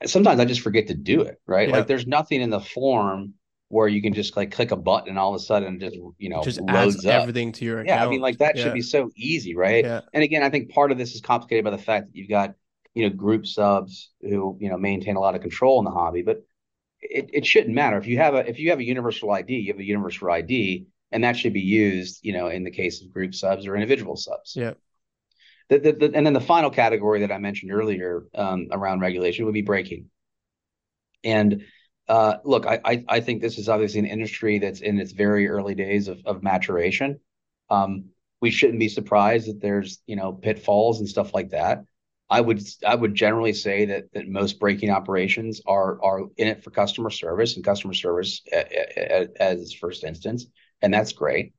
sometimes I just forget to do it, right? Yeah. Like there's nothing in the form where you can just like click a button and all of a sudden just you know just loads everything to your account. yeah i mean like that yeah. should be so easy right yeah. and again i think part of this is complicated by the fact that you've got you know group subs who you know maintain a lot of control in the hobby but it, it shouldn't matter if you have a if you have a universal id you have a universal id and that should be used you know in the case of group subs or individual subs yeah the, the, the, and then the final category that i mentioned earlier um, around regulation would be breaking and look, I, think this is obviously an industry that's in its very early days of, maturation. Um, we shouldn't be surprised that there's you know pitfalls and stuff like that. I would I would generally say that most breaking operations are are in it for customer service and customer service as first instance, and that's great.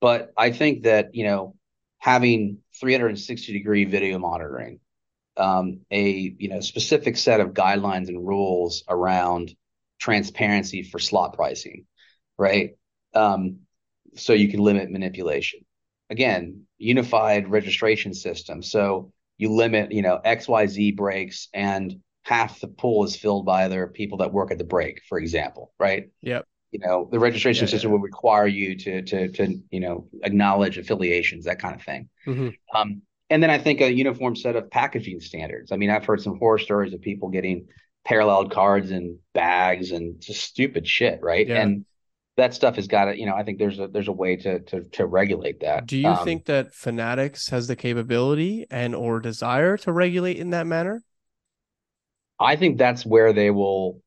But I think that you know having 360 degree video monitoring, um, a you know specific set of guidelines and rules around transparency for slot pricing, right? Um, so you can limit manipulation. Again, unified registration system. So you limit, you know, XYZ breaks and half the pool is filled by other people that work at the break, for example, right? Yep. You know, the registration yeah, system yeah. will require you to to to you know acknowledge affiliations, that kind of thing. Mm-hmm. Um, and then I think a uniform set of packaging standards. I mean, I've heard some horror stories of people getting paralleled cards and bags and just stupid shit, right? Yeah. And that stuff has got to, you know, I think there's a there's a way to to to regulate that. Do you um, think that Fanatics has the capability and or desire to regulate in that manner? I think that's where they will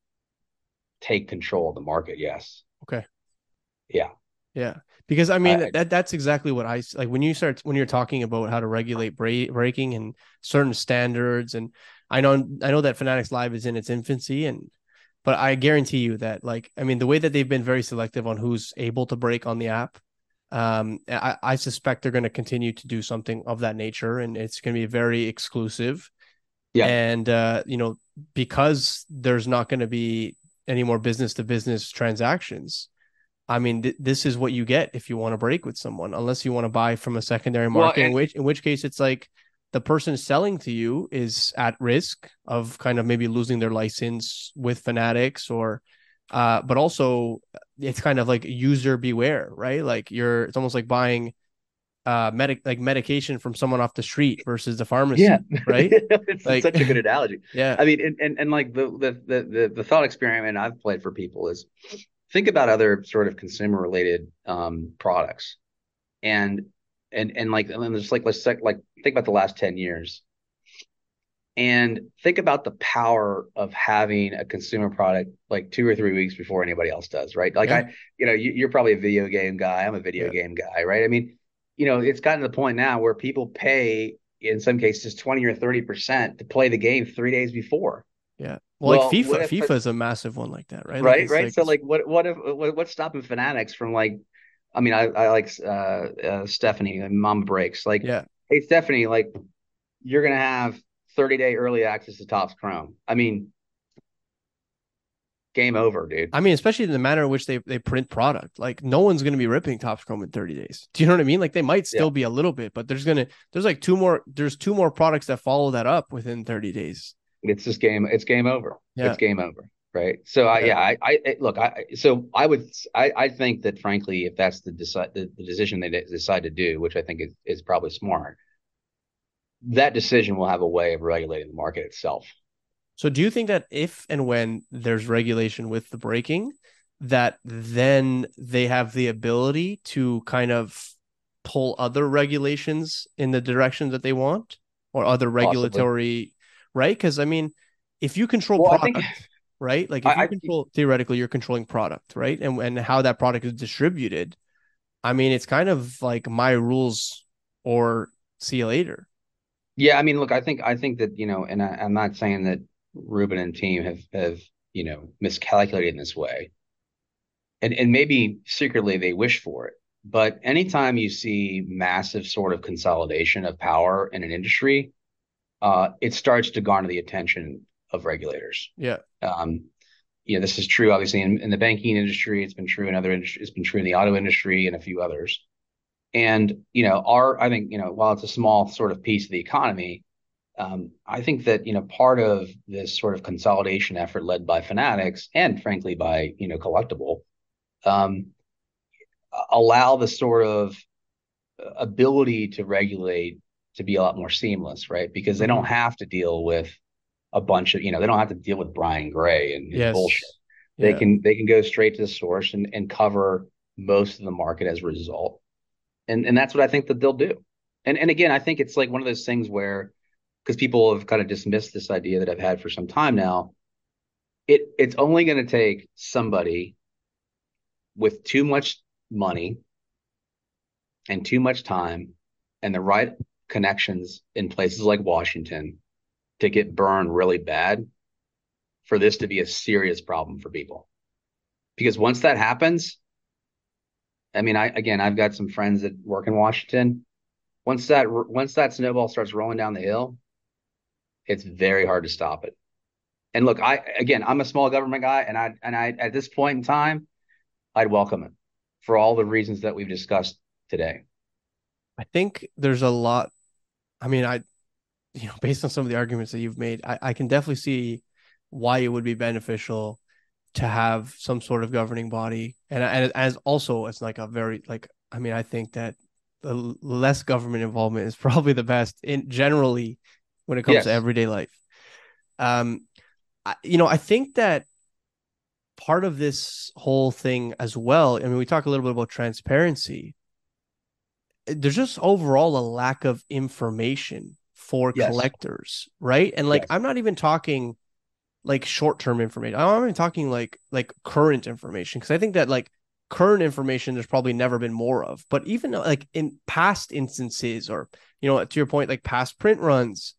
take control of the market. Yes. Okay. Yeah. Yeah. Because I mean I, that that's exactly what I like when you start when you're talking about how to regulate break, breaking and certain standards and I know I know that Fanatics Live is in its infancy and but I guarantee you that like I mean the way that they've been very selective on who's able to break on the app um I, I suspect they're going to continue to do something of that nature and it's going to be very exclusive. Yeah. And uh you know because there's not going to be any more business to business transactions I mean, th- this is what you get if you want to break with someone, unless you want to buy from a secondary market, well, and- in which in which case it's like the person selling to you is at risk of kind of maybe losing their license with fanatics or uh but also it's kind of like user beware right like you're it's almost like buying uh medic like medication from someone off the street versus the pharmacy Yeah. right it's Like- such a good analogy. yeah I mean, and, and, and like the, the, the, the, the thought experiment I've played for people is think about other sort of consumer related, um, products and, and, and like, and then just like, let's sec- like, think about the last 10 years and think about the power of having a consumer product like two or three weeks before anybody else does, right? Like Yeah. I, you know, you, you're probably a video game guy. I'm a video Yeah. game guy, right? I mean, you know, it's gotten to the point now where people pay in some cases 20 or 30% to play the game three days before. yeah well, Well, like FIFA if- FIFA is a massive one like that right Like, right it's right so like what what if what, what's stopping fanatics from like i mean i, I like uh, uh stephanie like mama breaks like yeah hey stephanie like you're gonna have 30 day early access to Topps Chrome i mean game over dude I mean, especially in the manner in which they, they print product, like no one's going to be ripping Topps Chrome in 30 days. Do you know what I mean? Like they might still Yeah. be a little bit, but there's going to, there's like two more, there's two more products that follow that up within 30 days. it's just game it's game over Yeah. it's game over right so I, Yeah. I, I look i so i would i i think that frankly if that's the decide the, the decision they decide to do which i think is, is probably smart that decision will have a way of regulating the market itself So do you think that if and when there's regulation with the breaking, that then they have the ability to kind of pull other regulations in the direction that they want or other regulatory, right? Because I mean, if you control Well, I product, think- right? Like if I- you I- control theoretically, you're controlling product, right? And and how that product is distributed. I mean, it's kind of like my rules or see you later. Yeah, I mean, look, I think I think that you know, and I, I'm not saying that Rubin and team have have you know miscalculated in this way, and and maybe secretly they wish for it. But anytime you see massive sort of consolidation of power in an industry, uh, it starts to garner the attention of regulators. Yeah. Um, you know, this is true obviously in, in the banking industry. It's been true in other industries. It's been true in the auto industry and a few others. And you know, our I think you know, while it's a small sort of piece of the economy, um, I think that you know part of this sort of consolidation effort led by Fanatics and frankly by you know Collectible, um, allow the sort of ability to regulate to be a lot more seamless, right? Because they don't have to deal with a bunch of you know they don't have to deal with Brian Gray and his Yes. bullshit they Yeah. can they can go straight to the source and, and cover most of the market as a result and and that's what i think that they'll do and and again i think it's like one of those things where because people have kind of dismissed this idea that i've had for some time now it it's only going to take somebody with too much money and too much time and the right connections in places like washington to get burned really bad for this to be a serious problem for people. Because once that happens, I mean, I again, I've got some friends that work in Washington. Once that once that snowball starts rolling down the hill, it's very hard to stop it. And look, I again, I'm a small government guy, and I and I at this point in time, I'd welcome it for all the reasons that we've discussed today. I think there's a lot. I mean, I, you know, based on some of the arguments that you've made, I, I can definitely see why it would be beneficial to have some sort of governing body, and and as also it's like a very like I mean, I think that the less government involvement is probably the best in generally when it comes to everyday life. Um, I, you know, I think that part of this whole thing as well. I mean, we talk a little bit about transparency there's just overall a lack of information for Yes. collectors, right? And like Yes. I'm not even talking like short-term information. I'm even talking like like current information because I think that like current information there's probably never been more of. But even like in past instances or you know to your point like past print runs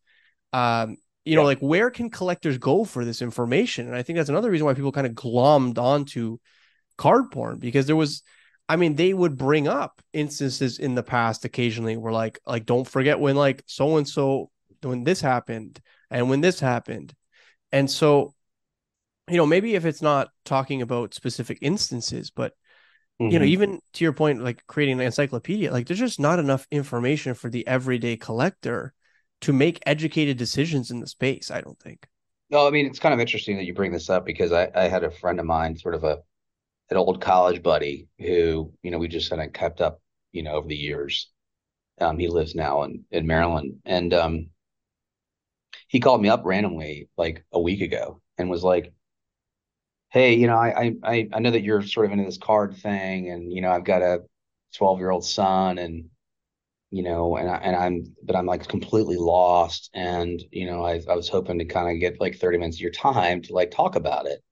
um you know like where can collectors go for this information? And I think that's another reason why people kind of glommed onto Cardprn because there was I mean, they would bring up instances in the past occasionally where like like don't forget when like so and so when this happened and when this happened. And so, you know, maybe if it's not talking about specific instances, but you know, Mhm. even to your point, like creating an encyclopedia, like there's just not enough information for the everyday collector to make educated decisions in the space, I don't think. No, I mean it's kind of interesting that you bring this up because I, I had a friend of mine, sort of a an old college buddy who, you know, we just kind of kept up, you know, over the years. Um, he lives now in in Maryland, and um, he called me up randomly like a week ago and was like, "Hey, you know, I I I know that you're sort of into this card thing, and you know, I've got a 12 year old son, and you know, and I, and I'm, but I'm like completely lost. And, you know, I, I was hoping to kind of get like 30 minutes of your time to like talk about it.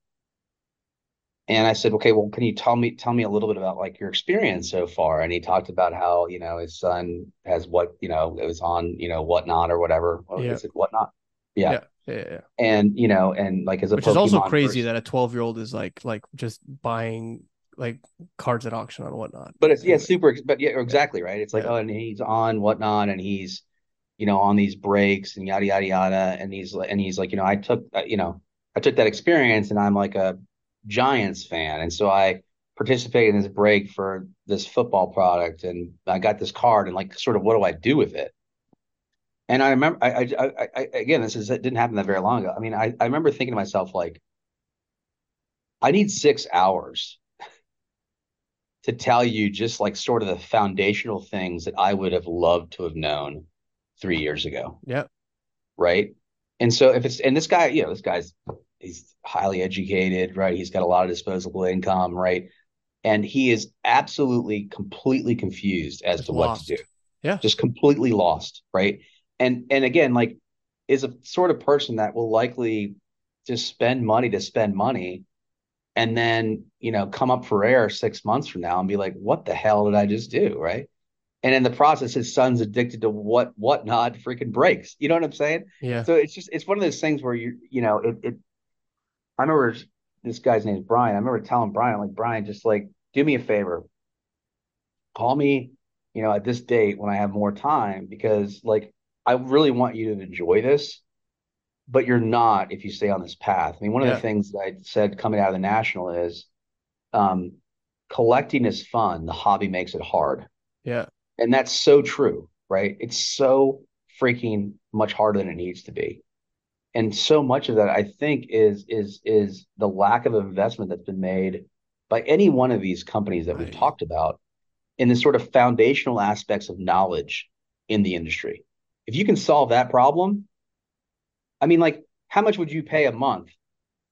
And I said, okay, well, can you tell me, tell me a little bit about like your experience so far? And he talked about how, you know, his son has what, you know, it was on, you know, whatnot or whatever. What Yeah. is it? Whatnot. Yeah. Yeah. Yeah. yeah. And, you know, and like as a Which is also crazy person- that a 12 year old is like, like just buying like cards at auction and whatnot. but it's yeah super but yeah exactly right it's like Yeah. oh and he's on whatnot and he's you know on these breaks and yada yada yada and he's like and he's like you know i took uh, you know i took that experience and i'm like a giants fan and so i participated in this break for this football product and i got this card and like sort of what do i do with it and i remember i i, I, I again this is it didn't happen that very long ago i mean i, I remember thinking to myself like i need six hours to tell you just like sort of the foundational things that I would have loved to have known three years ago. Yeah. Right. And so if it's, and this guy, you know, this guy's, he's highly educated, right? He's got a lot of disposable income, right? And he is absolutely completely confused as Just to what lost. to do. Yeah. Just completely lost. Right. And, and again, like, is a sort of person that will likely just spend money to spend money and then you know come up for air six months from now and be like what the hell did i just do right and in the process his son's addicted to what whatnot freaking breaks you know what i'm saying Yeah. so it's just it's one of those things where you you know it, it i remember this guy's name is brian i remember telling brian like brian just like do me a favor call me you know at this date when i have more time because like i really want you to enjoy this but you're not if you stay on this path. I mean, one of the things that I said coming out of the national is um, collecting is fun. The hobby makes it hard. Yeah. And that's so true, right? It's so freaking much harder than it needs to be. And so much of that, I think, is is is the lack of investment that's been made by any one of these companies that we've talked about in the sort of foundational aspects of knowledge in the industry. If you can solve that problem, I mean, like, how much would you pay a month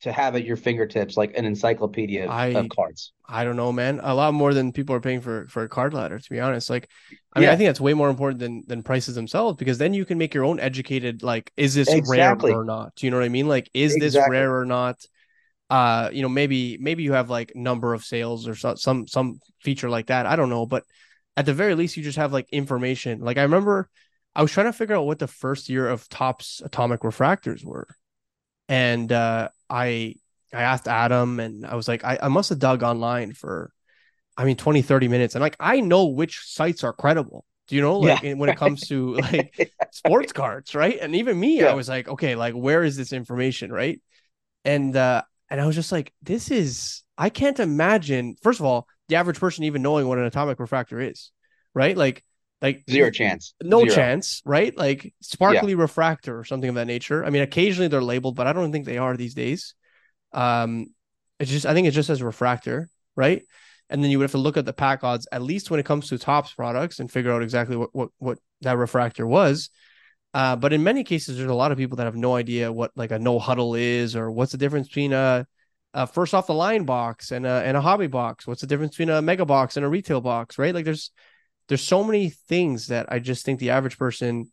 to have at your fingertips like an encyclopedia of, I- of cards? I don't know, man. A lot more than people are paying for for a card ladder, to be honest. Like, I mean, Yeah. I think that's way more important than than prices themselves because then you can make your own educated. Like, is this Exactly. rare or not? Do you know what I mean? Like, is this rare or not? Uh, you know, maybe maybe you have like number of sales or so, some some feature like that. I don't know, but at the very least, you just have like information. Like, I remember I was trying to figure out what the first year of Topps atomic refractors were, and uh, I I asked Adam and I was like, I, I must have dug online for, I mean, 20, 30 minutes. And like, I know which sites are credible. Do you know, like Yeah. when it comes to like sports cards, right? And even me, I was like, okay, like where is this information, right? And uh, and I was just like, this is, I can't imagine. First of all, the average person even knowing what an atomic refractor is, right? Like, like Zero chance. no Zero. chance, right? Like sparkly refractor or something of that nature. I mean, occasionally they're labeled, but I don't think they are these days. Um, it's just I think it just says refractor, right? And then you would have to look at the pack odds, at least when it comes to Topps products, and figure out exactly what what what that refractor was. Uh, but in many cases, there's a lot of people that have no idea what like a no huddle is, or what's the difference between a, a first off the line box and a and a hobby box. What's the difference between a mega box and a retail box, right? Like there's there's so many things that I just think the average person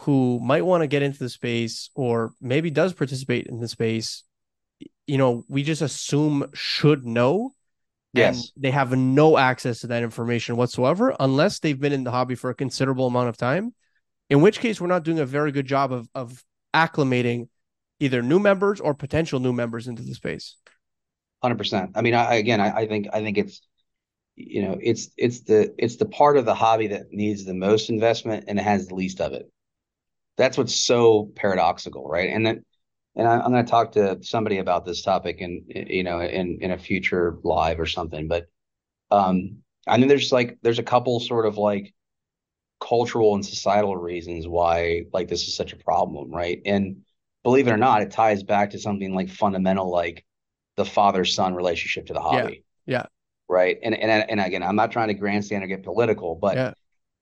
who might want to get into the space or maybe does participate in the space, you know, we just assume should know. Yes. they have no access to that information whatsoever unless they've been in the hobby for a considerable amount of time. In which case, we're not doing a very good job of of acclimating either new members or potential new members into the space. Hundred percent. I mean, I, again, I, I think I think it's you know it's it's the it's the part of the hobby that needs the most investment and it has the least of it. That's what's so paradoxical, right? And then and I, I'm going to talk to somebody about this topic and you know in in a future live or something. But um, I mean, there's like there's a couple sort of like cultural and societal reasons why like this is such a problem, right? And believe it or not, it ties back to something like fundamental, like the father son relationship to the hobby. yeah. Right. And and and again, I'm not trying to grandstand or get political, but Yeah.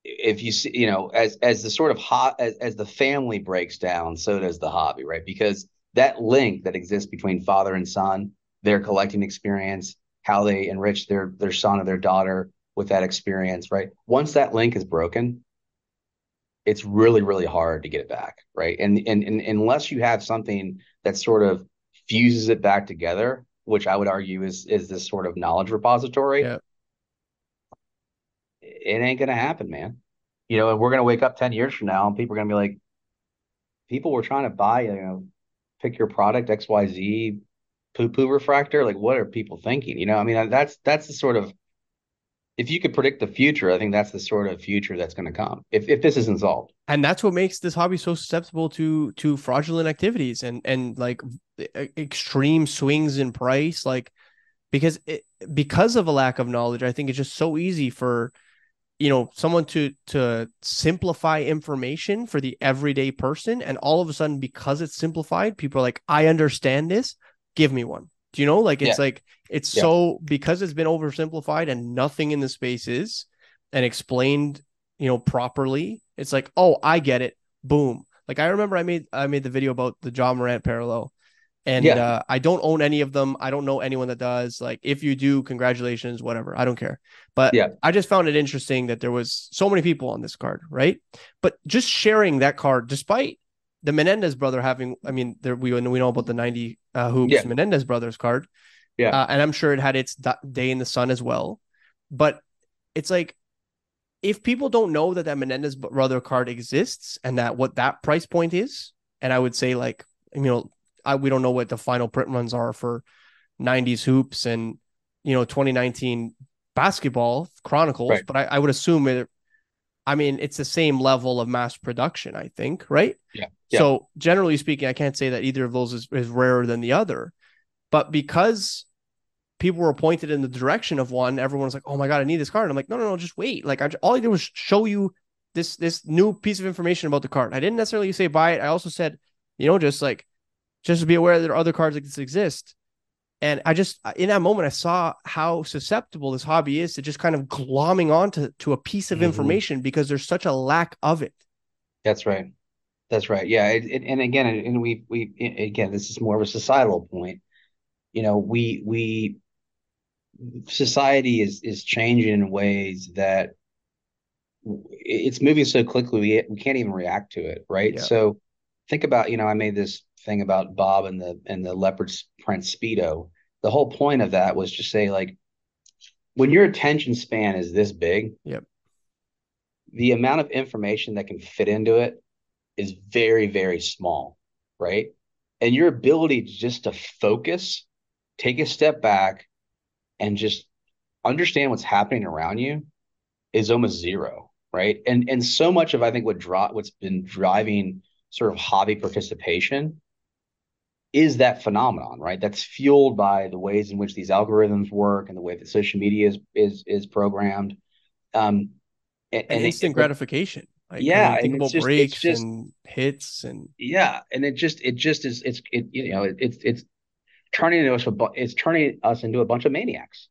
if you see, you know, as as the sort of hot as, as the family breaks down, so does the hobby, right? Because that link that exists between father and son, their collecting experience, how they enrich their their son or their daughter with that experience, right? Once that link is broken, it's really really hard to get it back, right? And and, and unless you have something that sort of fuses it back together, which I would argue is is this sort of knowledge repository. Yeah. It ain't gonna happen, man. You know, and we're gonna wake up 10 years from now and people are gonna be like, people were trying to buy, you know, pick your product, XYZ poo poo refractor. Like, what are people thinking? You know, I mean, that's that's the sort of if you could predict the future, I think that's the sort of future that's going to come if, if this isn't solved. And that's what makes this hobby so susceptible to to fraudulent activities and and like extreme swings in price. Like because it, because of a lack of knowledge, I think it's just so easy for you know someone to to simplify information for the everyday person, and all of a sudden because it's simplified, people are like, I understand this. Give me one. Do you know? Like it's yeah. like it's yeah. so because it's been oversimplified and nothing in the space is and explained, you know, properly. It's like, oh, I get it. Boom. Like I remember I made I made the video about the Ja Morant parallel. And yeah. uh, I don't own any of them. I don't know anyone that does. Like, if you do, congratulations, whatever. I don't care. But yeah. I just found it interesting that there was so many people on this card, right? But just sharing that card, despite the Menendez brother having, I mean, there we we know about the ninety uh, hoops yeah. Menendez brothers card, yeah, uh, and I'm sure it had its day in the sun as well. But it's like if people don't know that that Menendez brother card exists and that what that price point is, and I would say like you know I we don't know what the final print runs are for 90s hoops and you know 2019 basketball chronicles, right. but I, I would assume it. I mean, it's the same level of mass production, I think, right? Yeah. yeah. So generally speaking, I can't say that either of those is, is rarer than the other, but because people were pointed in the direction of one, everyone was like, "Oh my god, I need this card." And I'm like, "No, no, no, just wait." Like, I, all I did was show you this this new piece of information about the card. I didn't necessarily say buy it. I also said, you know, just like just be aware that there are other cards like this exist. And I just in that moment I saw how susceptible this hobby is to just kind of glomming onto to a piece of mm-hmm. information because there's such a lack of it. That's right. That's right. Yeah. It, it, and again, and we we again, this is more of a societal point. You know, we we society is is changing in ways that it's moving so quickly we, we can't even react to it right? Yeah. so think about you know i made this thing about bob and the and the leopard print speedo. The whole point of that was to say like when your attention span is this big yep. the amount of information that can fit into it is very very small right? And your ability to just to focus take a step back and just understand what's happening around you is almost zero, right? And and so much of I think what draw what's been driving sort of hobby participation is that phenomenon, right? That's fueled by the ways in which these algorithms work and the way that social media is is is programmed. Um, and, and instant it, gratification. Like, yeah, about just, breaks just, and hits and yeah, and it just it just is it's it you know it, it's it's turning us it's turning us into a bunch of maniacs,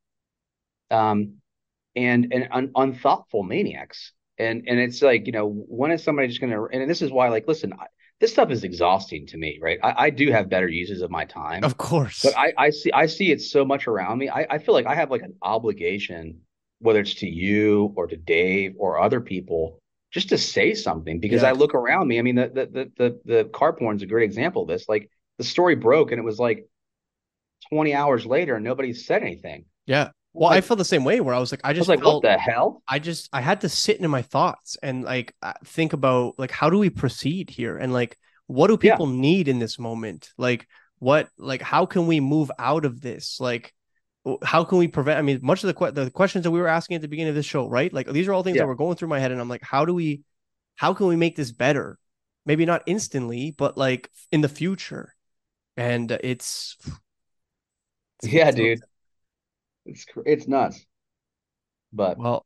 um, and and un, unthoughtful maniacs. And and it's like you know when is somebody just gonna and this is why like listen I, this stuff is exhausting to me right? I, I do have better uses of my time. Of course. But I I see I see it so much around me. I, I feel like I have like an obligation whether it's to you or to Dave or other people just to say something because yeah. I look around me. I mean the the the the, the Cardprn is a great example of this. Like the story broke and it was like 20 hours later and nobody said anything. Yeah. Well, like, I felt the same way where I was like, I just I was like, felt, what the hell? I just, I had to sit in my thoughts and like uh, think about like, how do we proceed here? And like, what do people yeah. need in this moment? Like, what, like, how can we move out of this? Like, how can we prevent? I mean, much of the, que- the questions that we were asking at the beginning of this show, right? Like, these are all things yeah. that were going through my head. And I'm like, how do we, how can we make this better? Maybe not instantly, but like in the future. And it's, yeah, dude. It's it's nuts. But well,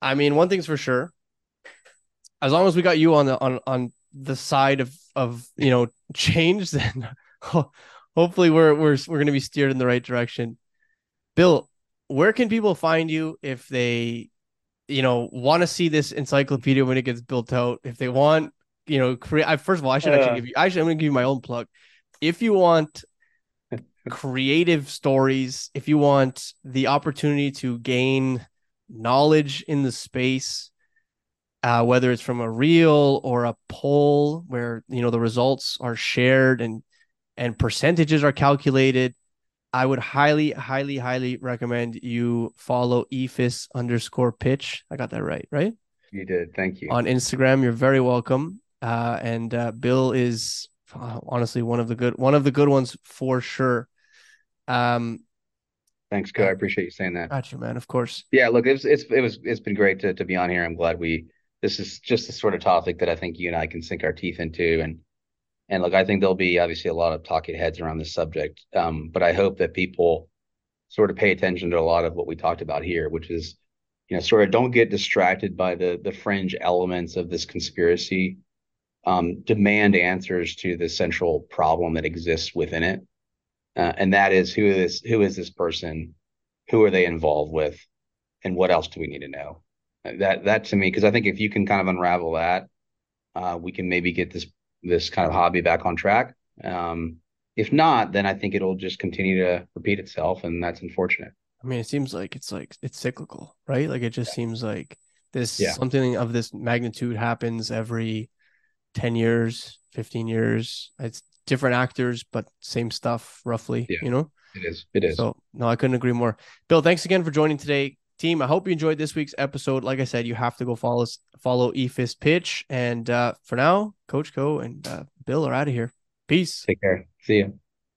I mean, one thing's for sure. As long as we got you on the on on the side of of you know change, then hopefully we're we're we're gonna be steered in the right direction. Bill, where can people find you if they you know, want to see this encyclopedia when it gets built out, if they want, you know, create. I, first of all, I should actually Uh. give you. Should. I'm going to give you my own plug. If you want creative stories, if you want the opportunity to gain knowledge in the space, uh, whether it's from a reel or a poll where you know the results are shared and and percentages are calculated, I would highly, highly, highly recommend you follow Eephus underscore pitch. I got that right, right? You did. Thank you. On Instagram, you're very welcome. Uh, and uh, Bill is uh, honestly one of the good one of the good ones for sure. Um, Thanks, Koe. I appreciate you saying that. got you, man. Of course. Yeah, look, it's it's it was it's been great to to be on here. I'm glad we this is just the sort of topic that I think you and I can sink our teeth into and and look, I think there'll be obviously a lot of talking heads around this subject. Um, but I hope that people sort of pay attention to a lot of what we talked about here, which is, you know, sort of don't get distracted by the the fringe elements of this conspiracy. Um, demand answers to the central problem that exists within it. Uh, and that is who is who is this person? Who are they involved with? And what else do we need to know? That that to me, because I think if you can kind of unravel that, uh, we can maybe get this this kind of hobby back on track. Um, if not, then I think it'll just continue to repeat itself, and that's unfortunate. I mean, it seems like it's like it's cyclical, right? Like it just seems like this Yeah. something of this magnitude happens every 10 years, 15 years. It's different actors, but same stuff roughly, Yeah. you know? It is. It is. So no, I couldn't agree more. Bill, thanks again for joining today. Team, I hope you enjoyed this week's episode. Like I said, you have to go follow us, follow Eephus Pitch. And uh, for now, Coach Koe and uh, Bill are out of here. Peace. Take care. See you.